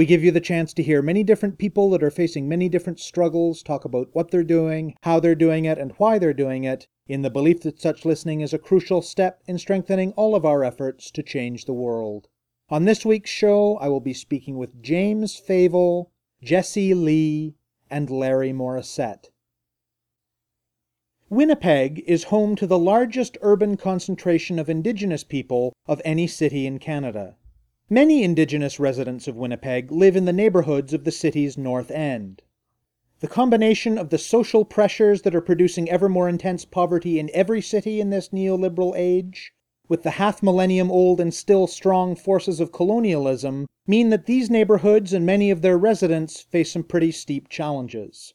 We give you the chance to hear many different people that are facing many different struggles talk about what they're doing, how they're doing it, and why they're doing it, in the belief that such listening is a crucial step in strengthening all of our efforts to change the world. On this week's show, I will be speaking with James Favel, Jesse Lee, and Larry Morissette. Winnipeg is home to the largest urban concentration of Indigenous people of any city in Canada. Many Indigenous residents of Winnipeg live in the neighborhoods of the city's north end. The combination of the social pressures that are producing ever more intense poverty in every city in this neoliberal age, with the half millennium old and still strong forces of colonialism, mean that these neighborhoods and many of their residents face some pretty steep challenges.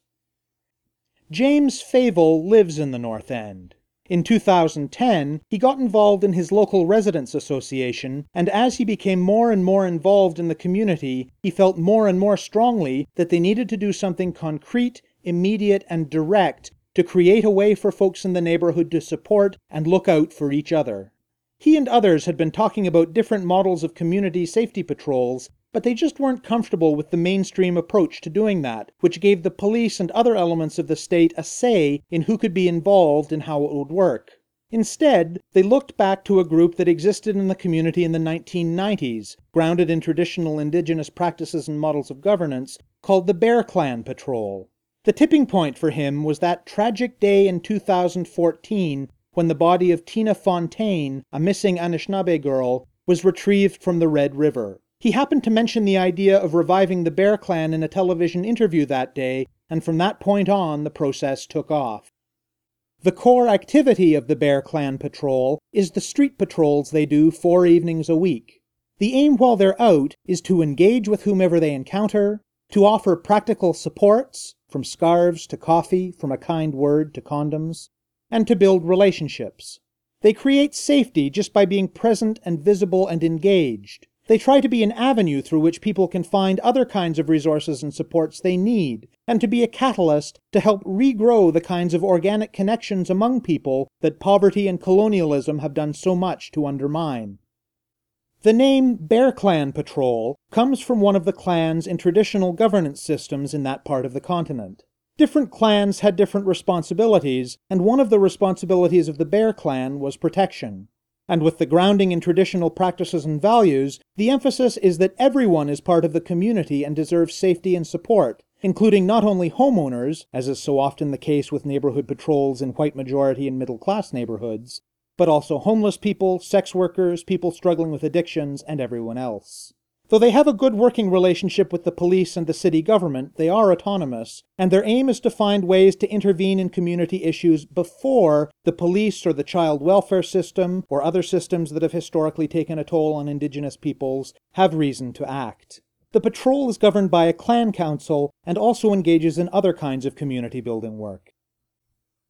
James Favel lives in the North End. In 2010, he got involved in his local residents association, and as he became more and more involved in the community, he felt more and more strongly that they needed to do something concrete, immediate, and direct to create a way for folks in the neighborhood to support and look out for each other. He and others had been talking about different models of community safety patrols, but they just weren't comfortable with the mainstream approach to doing that, which gave the police and other elements of the state a say in who could be involved and how it would work. Instead, they looked back to a group that existed in the community in the 1990s, grounded in traditional Indigenous practices and models of governance, called the Bear Clan Patrol. The tipping point for him was that tragic day in 2014 when the body of Tina Fontaine, a missing Anishinaabe girl, was retrieved from the Red River. He happened to mention the idea of reviving the Bear Clan in a television interview that day, and from that point on, the process took off. The core activity of the Bear Clan Patrol is the street patrols they do four evenings a week. The aim while they're out is to engage with whomever they encounter, to offer practical supports, from scarves to coffee, from a kind word to condoms, and to build relationships. They create safety just by being present and visible and engaged. They try to be an avenue through which people can find other kinds of resources and supports they need, and to be a catalyst to help regrow the kinds of organic connections among people that poverty and colonialism have done so much to undermine. The name Bear Clan Patrol comes from one of the clans in traditional governance systems in that part of the continent. Different clans had different responsibilities, and one of the responsibilities of the Bear Clan was protection. And with the grounding in traditional practices and values, the emphasis is that everyone is part of the community and deserves safety and support, including not only homeowners, as is so often the case with neighborhood patrols in white majority and middle class neighborhoods, but also homeless people, sex workers, people struggling with addictions, and everyone else. Though they have a good working relationship with the police and the city government, they are autonomous, and their aim is to find ways to intervene in community issues before the police or the child welfare system or other systems that have historically taken a toll on Indigenous peoples have reason to act. The patrol is governed by a clan council and also engages in other kinds of community building work.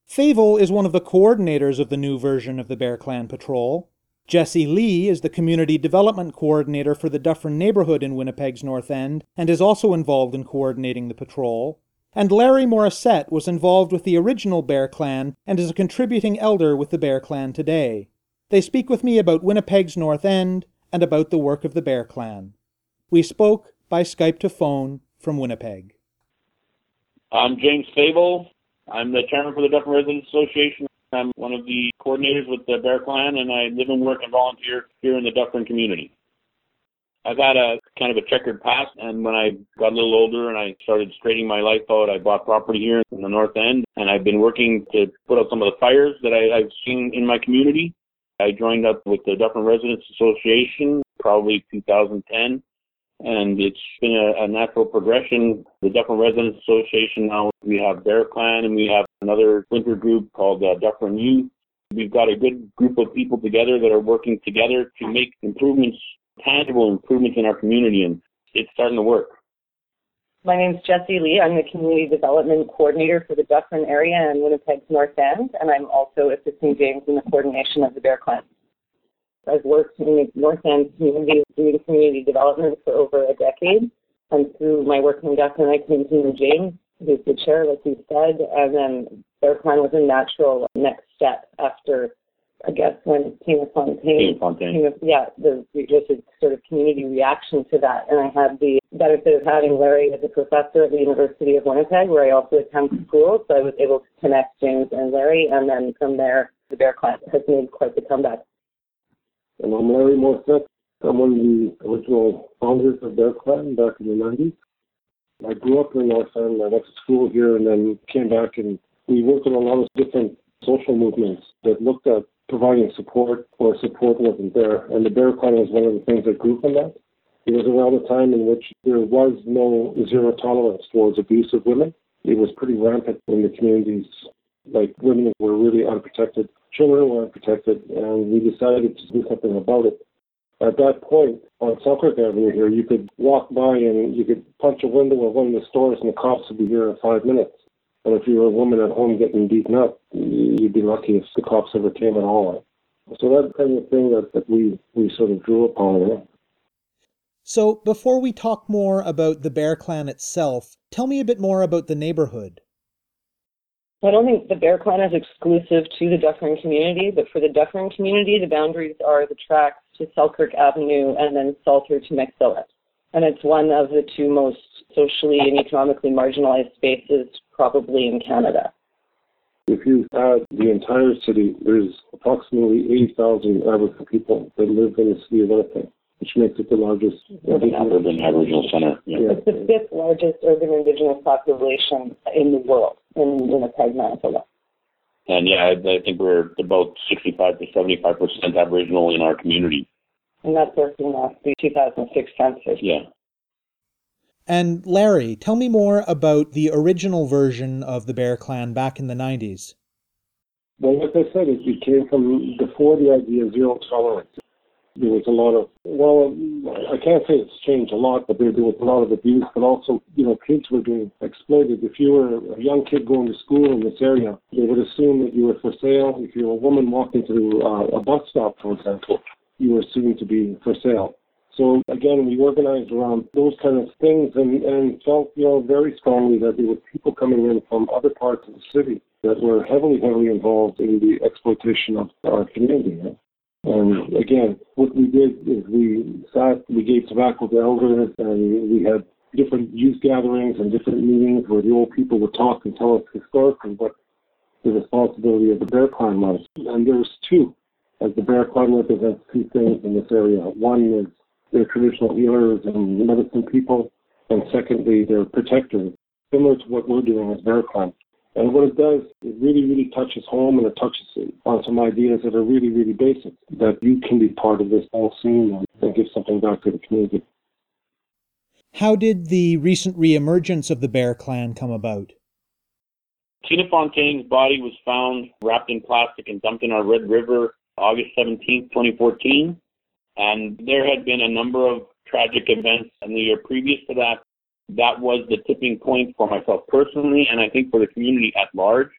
Favel is one of the coordinators of the new version of the Bear Clan Patrol. Jesse Lee is the Community Development Coordinator for the Dufferin neighborhood in Winnipeg's North End and is also involved in coordinating the patrol. And Larry Morissette was involved with the original Bear Clan and is a contributing elder with the Bear Clan today. They speak with me about Winnipeg's North End and about the work of the Bear Clan. We spoke by Skype to phone from Winnipeg. I'm James Favel. I'm the chairman for the Dufferin Residents Association. I'm one of the coordinators with the Bear Clan, and I live and work and volunteer here in the Dufferin community. I've had a kind of a checkered past, and when I got a little older and I started straightening my life out, I bought property here in the North End, and I've been working to put out some of the fires that I, I've seen in my community. I joined up with the Dufferin Residents Association probably 2010, and it's been a, a natural progression. The Dufferin Residents Association now we have Bear Clan and we have another winter group called uh, Dufferin Youth. We've got a good group of people together that are working together to make improvements, tangible improvements in our community, and it's starting to work. My name is Jesse Lee. I'm the Community Development Coordinator for the Dufferin area and Winnipeg's North End, and I'm also assisting James in the coordination of the Bear Clan. I've worked in the North End community doing community development for over a decade, and through my work in Dufferin, I came to James, who's the chair, like you said, and then Bear Clan was a natural next step after I guess when Fontaine, Tina Fontaine. Tina, yeah, the just a sort of community reaction to that, and I had the benefit of having Larry as a professor at the University of Winnipeg, where I also attend school, so I was able to connect James and Larry, and then from there, the Bear Clan has made quite the comeback. And I'm Larry Morissette. I'm one of the original founders of Bear Clan back in the 90s. I grew up in North End. I went to school here and then came back and we worked on a lot of different social movements that looked at providing support where support wasn't there. And the Bear Clan was one of the things that grew from that. It was around a time in which there was no zero tolerance towards abuse of women. It was pretty rampant in the communities. Like women were really unprotected, children were unprotected, and we decided to do something about it. At that point, on Selkirk Avenue here, you could walk by and you could punch a window of one of the stores and the cops would be here in five minutes. And if you were a woman at home getting beaten up, you'd be lucky if the cops ever came at all. So that's kind of thing that, that we, we sort of drew upon. So, before we talk more about the Bear Clan itself, tell me a bit more about the neighborhood. I don't think the Bear Clan is exclusive to the Dufferin community, but for the Dufferin community, the boundaries are the tracks to Selkirk Avenue and then Salter to McPhillips. And it's one of the two most socially and economically marginalized spaces probably in Canada. If you add the entire city, there's approximately 80,000 Aboriginal people that live in the city of Winnipeg, which makes it the largest urban, urban Aboriginal center. Yeah. yeah. It's the fifth largest urban Indigenous population in the world in Winnipeg, Manitoba. And yeah, I think we're about 65 to 75 percent Aboriginal in our community. And that's working off the 2006 census. Yeah. And Larry, tell me more about the original version of the Bear Clan back in the 90s. Well, like I said, it came from before the idea of zero tolerance. There was a lot of, well, I can't say it's changed a lot, but there, there was a lot of abuse, but also, you know, kids were being exploited. If you were a young kid going to school in this area, they would assume that you were for sale. If you were a woman walking to uh, a bus stop, for example, you were assumed to be for sale. So again, we organized around those kind of things and, and felt, you know, very strongly that there were people coming in from other parts of the city that were heavily, heavily involved in the exploitation of our community. And again, what we did is we sat, we gave tobacco to elders, and we had different youth gatherings and different meetings where the old people would talk and tell us historically what the responsibility of the Bear Clan was. And there's two, as the Bear Clan represents two things in this area. One is they're traditional healers and medicine people, and secondly, they're protectors, similar to what we're doing as Bear Clan. And what it does, it really, really touches home and it touches on some ideas that are really, really basic, that you can be part of this whole scene and give something back to the community. How did the recent reemergence of the Bear Clan come about? Tina Fontaine's body was found wrapped in plastic and dumped in our Red River August 17, 2014. And there had been a number of tragic events in the year previous to that. That was the tipping point for myself personally, and I think for the community at large.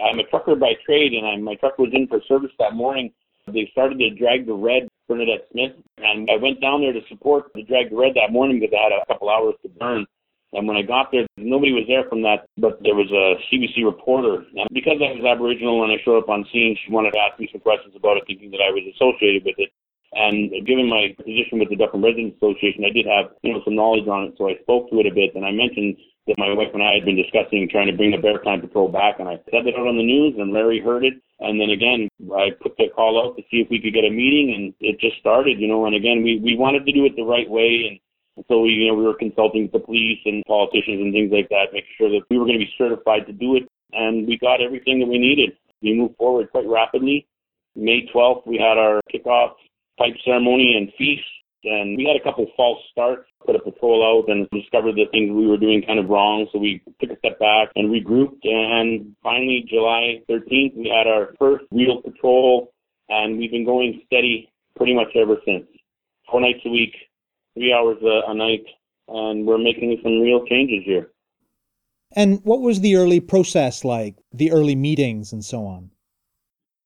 I'm a trucker by trade, and I, my truck was in for service that morning. They started to drag the red Bernadette Smith, and I went down there to support the drag the red that morning because I had a couple hours to burn. And when I got there, nobody was there from that, but there was a CBC reporter. And because I was Aboriginal and I showed up on scene, she wanted to ask me some questions about it, thinking that I was associated with it. And given my position with the Dufferin Residents Association, I did have you know some knowledge on it, so I spoke to it a bit. And I mentioned that my wife and I had been discussing trying to bring the Bear Clan Patrol back, and I said that out on the news, and Larry heard it. And then again, I put the call out to see if we could get a meeting, and it just started, you know. And again, we we wanted to do it the right way, and so we you know we were consulting with the police and politicians and things like that, making sure that we were going to be certified to do it, and we got everything that we needed. We moved forward quite rapidly. May 12th, we had our kickoff pipe ceremony and feast. And we had a couple false starts, put a patrol out and discovered the things we were doing kind of wrong. So we took a step back and regrouped. And finally, July 13th, we had our first real patrol and we've been going steady pretty much ever since. Four nights a week, three hours a, a night, and we're making some real changes here. And what was the early process like, the early meetings and so on?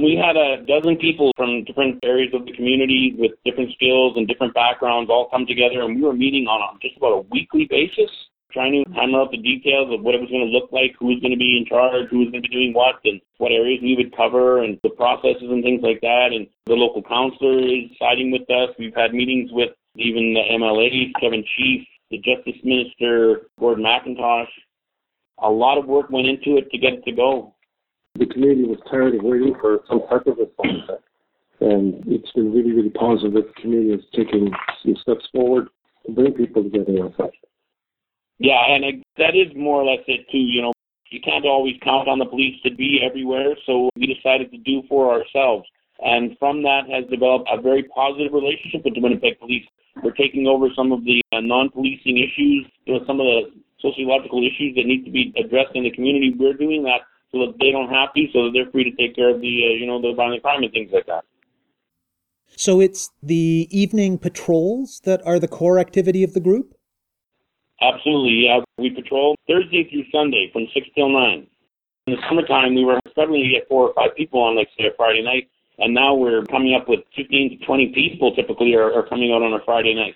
We had a dozen people from different areas of the community with different skills and different backgrounds all come together, and we were meeting on just about a weekly basis, trying to hammer out the details of what it was going to look like, who was going to be in charge, who was going to be doing what, and what areas we would cover, and the processes and things like that. And the local councillor is siding with us. We've had meetings with even the MLA, Kevin Chief, the Justice Minister, Gordon Mackintosh. A lot of work went into it to get it to go. The community was tired of waiting for some type of response. And it's been really, really positive that the community is taking some steps forward to bring people together in such. Yeah, and it, that is more or less it too. You know, you can't always count on the police to be everywhere, so we decided to do for ourselves. And from that has developed a very positive relationship with the Winnipeg Police. We're taking over some of the uh, non-policing issues, you know, some of the sociological issues that need to be addressed in the community. We're doing that so that they don't have to, so that they're free to take care of the, uh, you know, the violent crime and things like that. So it's the evening patrols that are the core activity of the group? Absolutely, yeah. We patrol Thursday through Sunday from 6 till 9. In the summertime, we were struggling to get four or five people on, like, say, a Friday night, and now we're coming up with 15 to 20 people typically are, are coming out on a Friday night.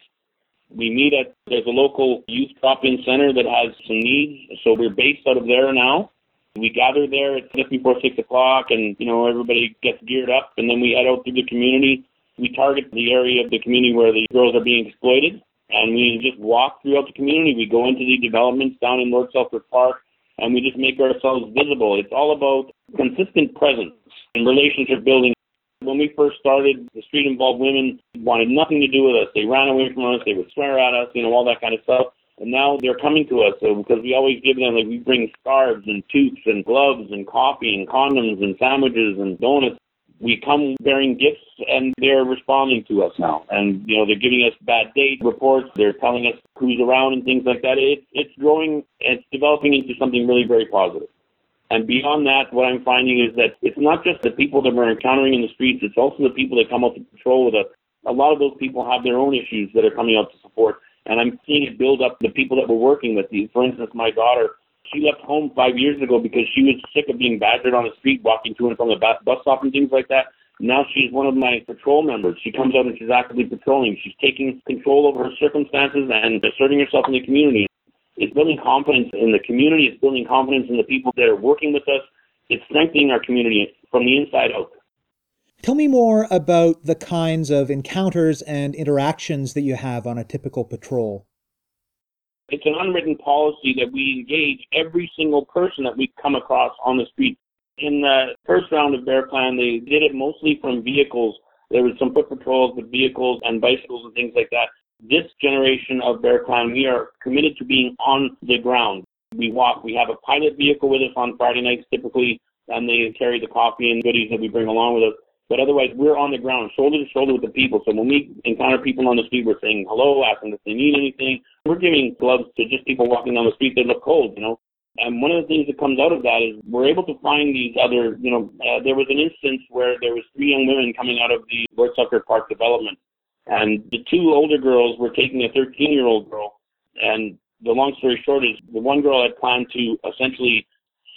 We meet at, there's a local youth drop-in center that has some needs, so we're based out of there now. We gather there just before 6 o'clock, and, you know, everybody gets geared up, and then we head out through the community. We target the area of the community where the girls are being exploited, and we just walk throughout the community. We go into the developments down in North Selkirk Park, and we just make ourselves visible. It's all about consistent presence and relationship building. When we first started, the street involved women wanted nothing to do with us. They ran away from us. They would swear at us, you know, all that kind of stuff. And now they're coming to us so because we always give them like we bring scarves and toques and gloves and coffee and condoms and sandwiches and donuts we come bearing gifts and they're responding to us now. And, you know, they're giving us bad date reports. They're telling us who's around and things like that. It, it's growing, it's developing into something really very positive. And beyond that, what I'm finding is that it's not just the people that we're encountering in the streets, it's also the people that come out to patrol with us. A lot of those people have their own issues that are coming out to support. And I'm seeing it build up the people that we're working with. For instance, my daughter she left home five years ago because she was sick of being badgered on the street, walking to and from the bus stop and things like that. Now she's one of my patrol members. She comes out and she's actively patrolling. She's taking control over her circumstances and asserting herself in the community. It's building confidence in the community. It's building confidence in the people that are working with us. It's strengthening our community from the inside out. Tell me more about the kinds of encounters and interactions that you have on a typical patrol. It's an unwritten policy that we engage every single person that we come across on the street. In the first round of Bear Clan, they did it mostly from vehicles. There was some foot patrols with vehicles and bicycles and things like that. This generation of Bear Clan, we are committed to being on the ground. We walk. We have a pilot vehicle with us on Friday nights typically, and they carry the coffee and goodies that we bring along with us. But otherwise, we're on the ground, shoulder to shoulder with the people. So when we encounter people on the street, we're saying hello, asking if they need anything. We're giving gloves to just people walking down the street that look cold, you know. And one of the things that comes out of that is we're able to find these other, you know, uh, there was an instance where there was three young women coming out of the Selkirk Park development. And the two older girls were taking a 13 year old girl. And the long story short is the one girl had planned to essentially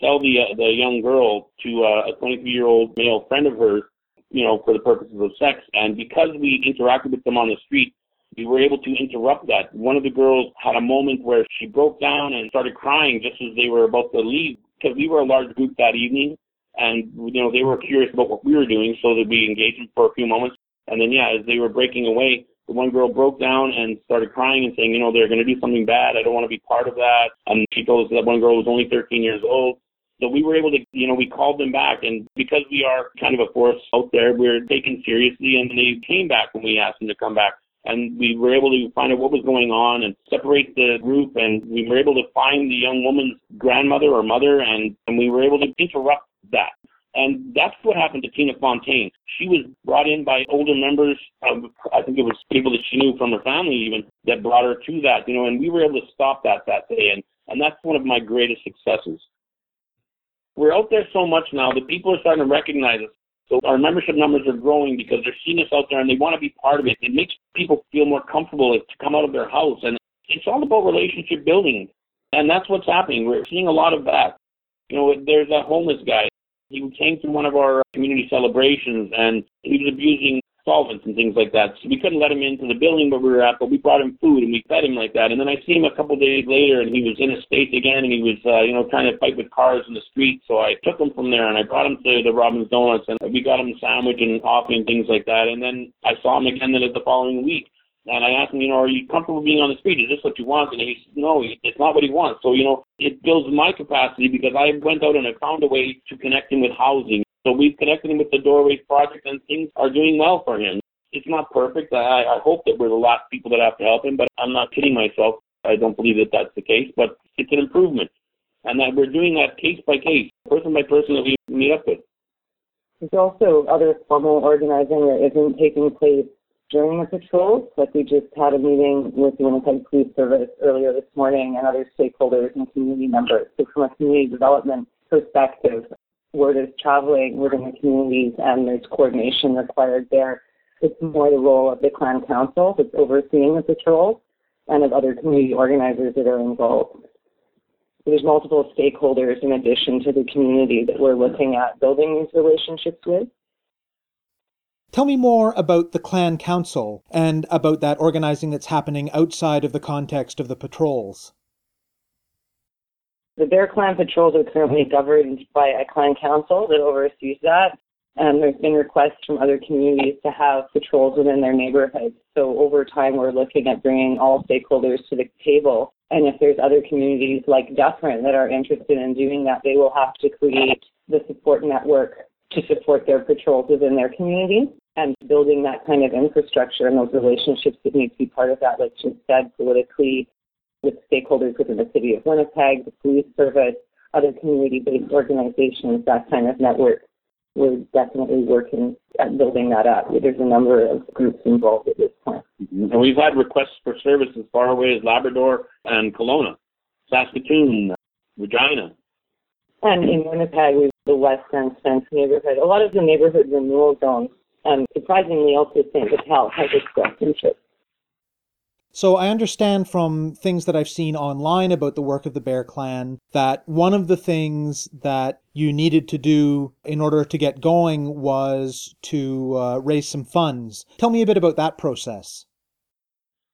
sell the, uh, the young girl to uh, a 23 year old male friend of hers you know, for the purposes of sex. And because we interacted with them on the street, we were able to interrupt that. One of the girls had a moment where she broke down and started crying just as they were about to leave because we were a large group that evening and, you know, they were curious about what we were doing so that we engaged them for a few moments. And then, yeah, as they were breaking away, the one girl broke down and started crying and saying, you know, they're going to do something bad. I don't want to be part of that. And she told us that one girl was only 13 years old. So we were able to, you know, we called them back, and because we are kind of a force out there, we are taken seriously, and they came back when we asked them to come back. And we were able to find out what was going on and separate the group, and we were able to find the young woman's grandmother or mother, and, and we were able to interrupt that. And that's what happened to Tina Fontaine. She was brought in by older members of, I think it was people that she knew from her family even, that brought her to that, you know, and we were able to stop that that day. And, and that's one of my greatest successes we're out there so much now that people are starting to recognize us. So our membership numbers are growing because they're seeing us out there and they want to be part of it. It makes people feel more comfortable to come out of their house and It's all about relationship building. And that's what's happening. We're seeing a lot of that. You know, there's a homeless guy. He came to one of our community celebrations and he was abusing solvents and things like that. So we couldn't let him into the building where we were at, but we brought him food and we fed him like that. And then I see him a couple of days later and he was in a state again and he was, uh, you know, trying to fight with cars in the street. So I took him from there and I brought him to the Robin's Donuts and we got him a sandwich and coffee and things like that. And then I saw him again the following week. And I asked him, you know, are you comfortable being on the street? Is this what you want? And he said, no, it's not what he wants. So, you know, it builds my capacity because I went out and I found a way to connect him with housing. So we've connected him with the Doorways Project and things are doing well for him. It's not perfect. I, I hope that we're the last people that have to help him, but I'm not kidding myself. I don't believe that that's the case, but it's an improvement. And that we're doing that case by case, person by person that we meet up with. There's also other formal organizing that isn't taking place during the patrols. Like we just had a meeting with the Winnipeg Police Service earlier this morning and other stakeholders and community members. So from a community development perspective, word is traveling within the communities and there's coordination required there. It's more the role of the clan council that's overseeing the patrols and of other community organizers that are involved. There's multiple stakeholders in addition to the community that we're looking at building these relationships with. Tell me more about the Clan Council and about that organizing that's happening outside of the context of the patrols. The Bear Clan patrols are currently governed by a clan council that oversees that. And there's been requests from other communities to have patrols within their neighborhoods. So over time, we're looking at bringing all stakeholders to the table. And if there's other communities like Dufferin that are interested in doing that, they will have to create the support network to support their patrols within their community and building that kind of infrastructure and those relationships that need to be part of that, like you said, politically with stakeholders within the city of Winnipeg, the police service, other community-based organizations, that kind of network. We're definitely working at building that up. There's a number of groups involved at this point. Mm-hmm. And we've had requests for service as far away as Labrador and Kelowna, Saskatoon, Regina. And in Winnipeg, we've the West End Spence neighborhood. A lot of the neighborhood renewal zones, and surprisingly also St. Vital has expressed interest. So I understand from things that I've seen online about the work of the Bear Clan that one of the things that you needed to do in order to get going was to uh, raise some funds. Tell me a bit about that process.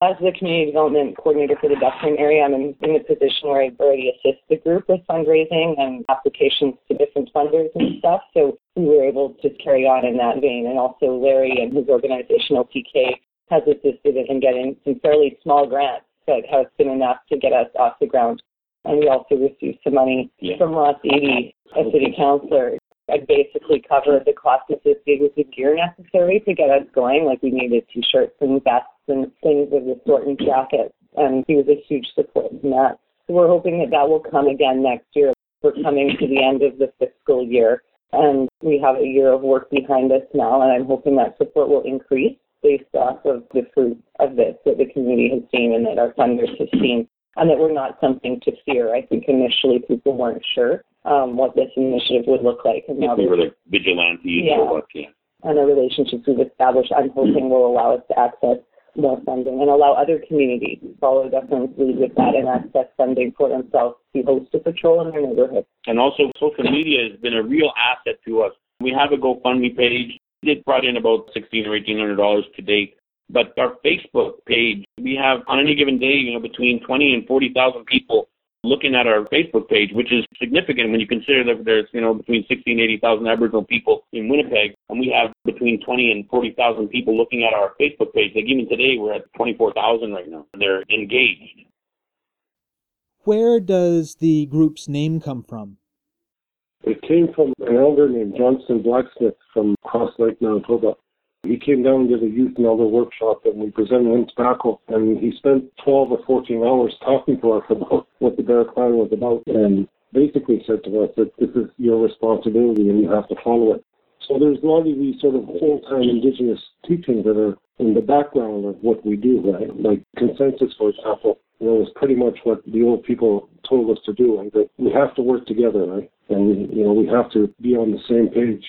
As the community development coordinator for the Dufferin area, I'm in, a position where I already assist the group with fundraising and applications to different funders and stuff. So we were able to carry on in that vein. And also Larry and his organization, OPK, has assisted in getting some fairly small grants that have been enough to get us off the ground. And we also received some money yeah. from Ross Eadie, a city councillor, I basically covered the cost associated with the gear necessary to get us going. Like we needed t-shirts and vests and things of the sort and jackets. And he was a huge support in that. So we're hoping that that will come again next year. We're coming to the end of the fiscal year and we have a year of work behind us now and I'm hoping that support will increase based off of the fruit of this that the community has seen and that our funders have seen and that we're not something to fear. I think initially people weren't sure um, what this initiative would look like. And now we were like vigilantes yeah. or what, yeah. And the relationships we've established, I'm hoping will allow us to access more funding and allow other communities to follow Dufferin's lead with that and access funding for themselves to host a patrol in their neighborhood. And also social media has been a real asset to us. We have a GoFundMe page. It brought in about sixteen or eighteen hundred dollars to date. But our Facebook page, we have on any given day, you know, between twenty and forty thousand people looking at our Facebook page, which is significant when you consider that there's, you know, between 60 and 80,000 Aboriginal people in Winnipeg, and we have between 20 and 40,000 people looking at our Facebook page. Like even today, we're at 24,000 right now. They're engaged. Where does the group's name come from? It came from an elder named Johnston Blacksmith from Cross Lake, Manitoba. He came down and did a youth and elder workshop and we presented him tobacco and he spent 12 or 14 hours talking to us about what the Bear Clan was about and basically said to us that this is your responsibility and you have to follow it. So there's a lot of these sort of whole-time indigenous teachings that are in the background of what we do, right? Like consensus, for example, is pretty much what the old people told us to do, and that we have to work together, right? And, you know, we have to be on the same page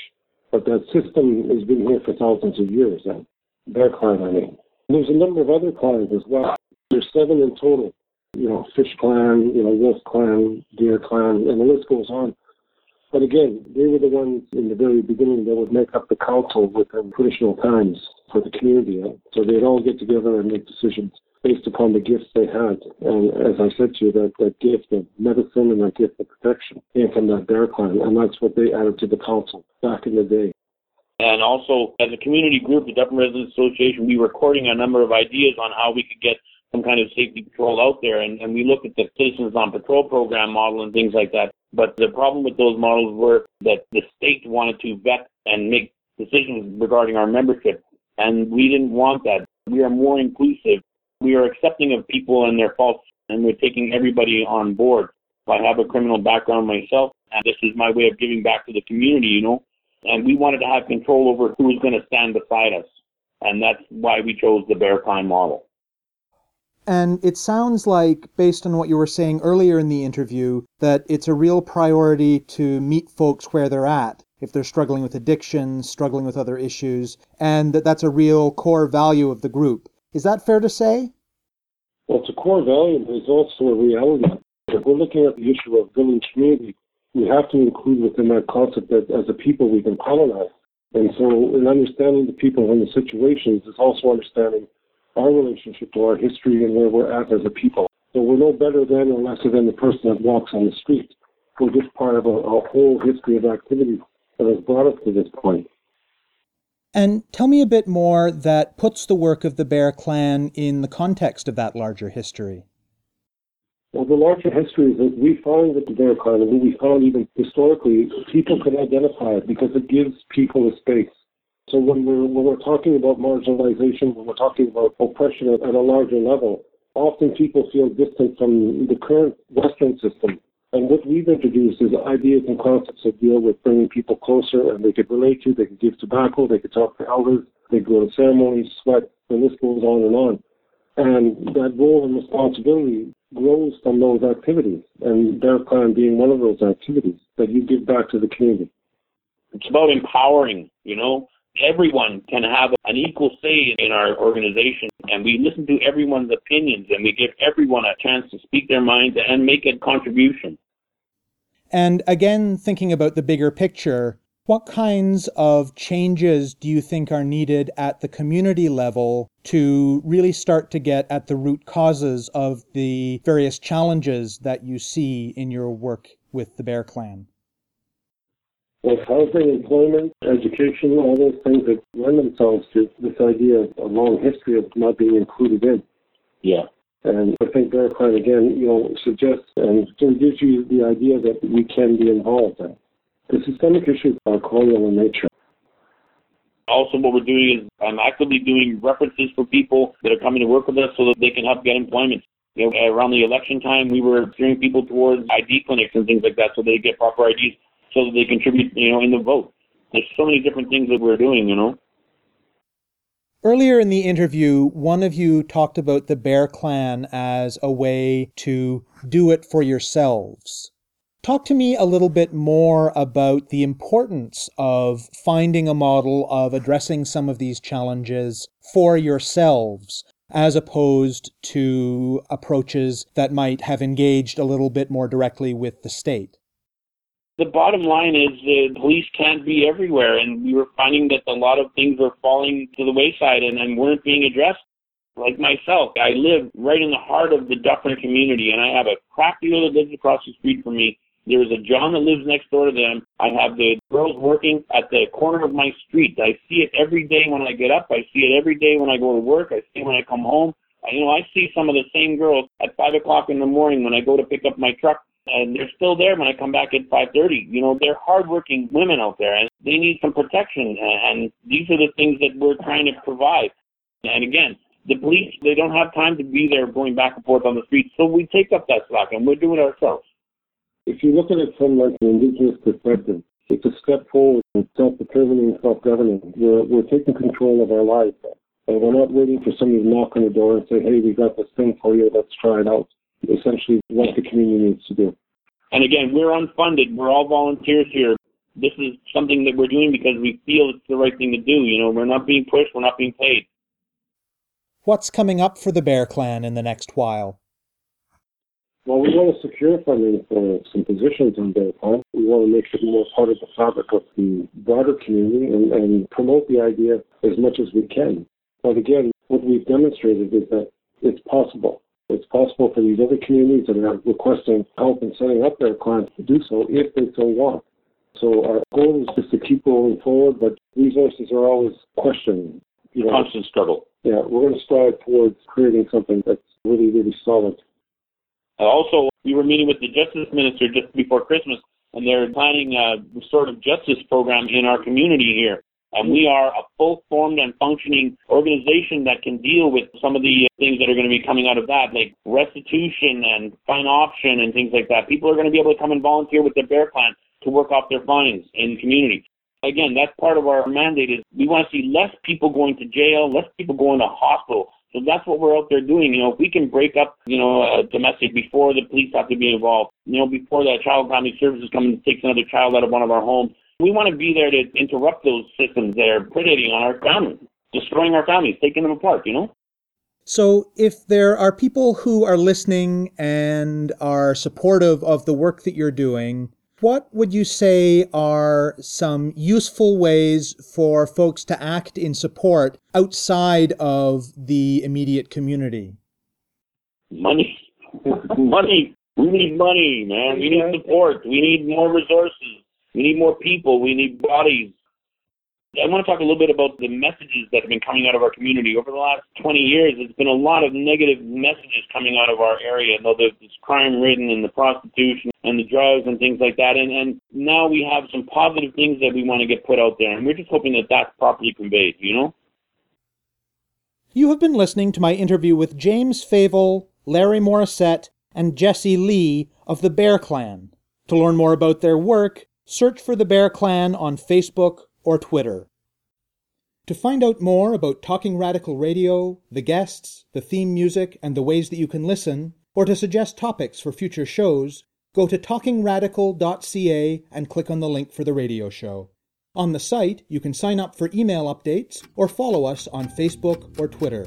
but that system has been here for thousands of years, that Bear Clan, I mean. There's a number of other clans as well. There's seven in total. you know, Fish Clan, you know, Wolf Clan, Deer Clan, and the list goes on. But again, they were the ones in the very beginning that would make up the council within traditional times for the community. So they'd all get together and make decisions based upon the gifts they had. And as I said to you, that, that gift of medicine and that gift of protection came from that bear clan. And that's what they added to the council back in the day. And also, as a community group, the Dufferin Residents Association, we were recording a number of ideas on how we could get some kind of safety patrol out there. And, and we looked at the Citizens on Patrol program model and things like that. But the problem with those models were that the state wanted to vet and make decisions regarding our membership. And we didn't want that. We are more inclusive. We are accepting of people and their faults, and we're taking everybody on board. I have a criminal background myself, and this is my way of giving back to the community, you know. And we wanted to have control over who was going to stand beside us. And that's why we chose the Bear Clan model. And it sounds like, based on what you were saying earlier in the interview, that it's a real priority to meet folks where they're at if they're struggling with addiction, struggling with other issues, and that that's a real core value of the group. Is that fair to say? Well, it's a core value, but it's also a reality. If we're looking at the issue of building community, we have to include within that concept that as a people we can colonize. And so, in understanding the people and the situations, is also understanding our relationship to our history and where we're at as a people. So we're no better than or lesser than the person that walks on the street. We're just part of a, a whole history of activity that has brought us to this point. And tell me a bit more that puts the work of the Bear Clan in the context of that larger history. Well, the larger history is that we find that the Bear Clan, and we found even historically, people can identify it because it gives people a space. So when we're when we're talking about marginalization, when we're talking about oppression at, a larger level, often people feel distant from the current Western system. And what we've introduced is ideas and concepts that deal with bringing people closer and they could relate to, they could give tobacco, they could talk to elders, they could go to ceremonies, sweat, the list goes on and on. And that role and responsibility grows from those activities, and Bear Clan being one of those activities that you give back to the community. It's about empowering, you know everyone can have an equal say in our organization and we listen to everyone's opinions and we give everyone a chance to speak their minds and make a contribution. And again, thinking about the bigger picture, what kinds of changes do you think are needed at the community level to really start to get at the root causes of the various challenges that you see in your work with the Bear Clan? Well, housing, employment, education, all those things that lend themselves to this idea of a long history of not being included in. Yeah. And I think Bear Clan, again, you know, suggests and gives you the idea that we can be involved in. The systemic issues are colonial in nature. Also, what we're doing is I'm actively doing references for people that are coming to work with us so that they can help get employment. You know, around the election time, we were steering people towards ID clinics and things like that so they get proper IDs so that they contribute, you know, in the vote. There's so many different things that we're doing, you know. Earlier in the interview, one of you talked about the Bear Clan as a way to do it for yourselves. Talk to me a little bit more about the importance of finding a model of addressing some of these challenges for yourselves as opposed to approaches that might have engaged a little bit more directly with the state the bottom line is the police can't be everywhere, and we were finding that a lot of things were falling to the wayside and, and weren't being addressed. Like myself, I live right in the heart of the Dufferin community, and I have a crack dealer that lives across the street from me. There's a John that lives next door to them. I have the girls working at the corner of my street. I see it every day when I get up. I see it every day when I go to work. I see it when I come home. I, You know, I see some of the same girls at five o'clock in the morning when I go to pick up my truck and they're still there when I come back at 5:30. You know, they're hardworking women out there, and they need some protection. And these are the things that we're trying to provide. And again, the police they don't have time to be there going back and forth on the streets, so we take up that slack, and we're doing it ourselves. If you look at it from like an indigenous perspective, it's a step forward in self-determining, self-governing. We're we're taking control of our lives, and we're not waiting for somebody to knock on the door and say, "Hey, we got this thing for you. Let's try it out." Essentially what the community needs to do. And again, we're unfunded. We're all volunteers here. This is something that we're doing because we feel it's the right thing to do. You know, we're not being pushed. We're not being paid. What's coming up for the Bear Clan in the next while? Well, we want to secure funding for some positions on Bear Clan. We want to make it more part of the fabric of the broader community and, and promote the idea as much as we can. But again, what we've demonstrated is that it's possible. It's possible for these other communities that are requesting help in setting up their clients to do so if they so want. So our goal is just to keep rolling forward, but resources are always questioned. You know, Constant struggle. Yeah, we're going to strive towards creating something that's really, really solid. Uh, also, we were meeting with the Justice Minister just before Christmas, and they're planning a sort of justice program in our community here. And we are a full formed and functioning organization that can deal with some of the uh, things that are going to be coming out of that, like restitution and fine option and things like that. People are going to be able to come and volunteer with their bear clan to work off their fines in the community. Again, that's part of our mandate is we want to see less people going to jail, less people going to hospital. So that's what we're out there doing. You know, if we can break up, you know, a domestic before the police have to be involved, you know, before that child family services come and takes another child out of one of our homes, we want to be there to interrupt those systems that are predating on our families, destroying our families, taking them apart, you know? So, if there are people who are listening and are supportive of the work that you're doing, what would you say are some useful ways for folks to act in support outside of the immediate community? Money. money. We need money, man. We need support. We need more resources. We need more people. We need bodies. I want to talk a little bit about the messages that have been coming out of our community. Over the last 20 years, there's been a lot of negative messages coming out of our area. Know, there's crime ridden and the prostitution and the drugs and things like that. And, and now we have some positive things that we want to get put out there. And we're just hoping that that's properly conveyed, you know? You have been listening to my interview with James Favel, Larry Morissette, and Jesse Lee of the Bear Clan. To learn more about their work, Search for the Bear Clan on Facebook or Twitter. To find out more about Talking Radical Radio, the guests, the theme music, and the ways that you can listen, or to suggest topics for future shows, go to talkingradical.ca and click on the link for the radio show. On the site, you can sign up for email updates or follow us on Facebook or Twitter.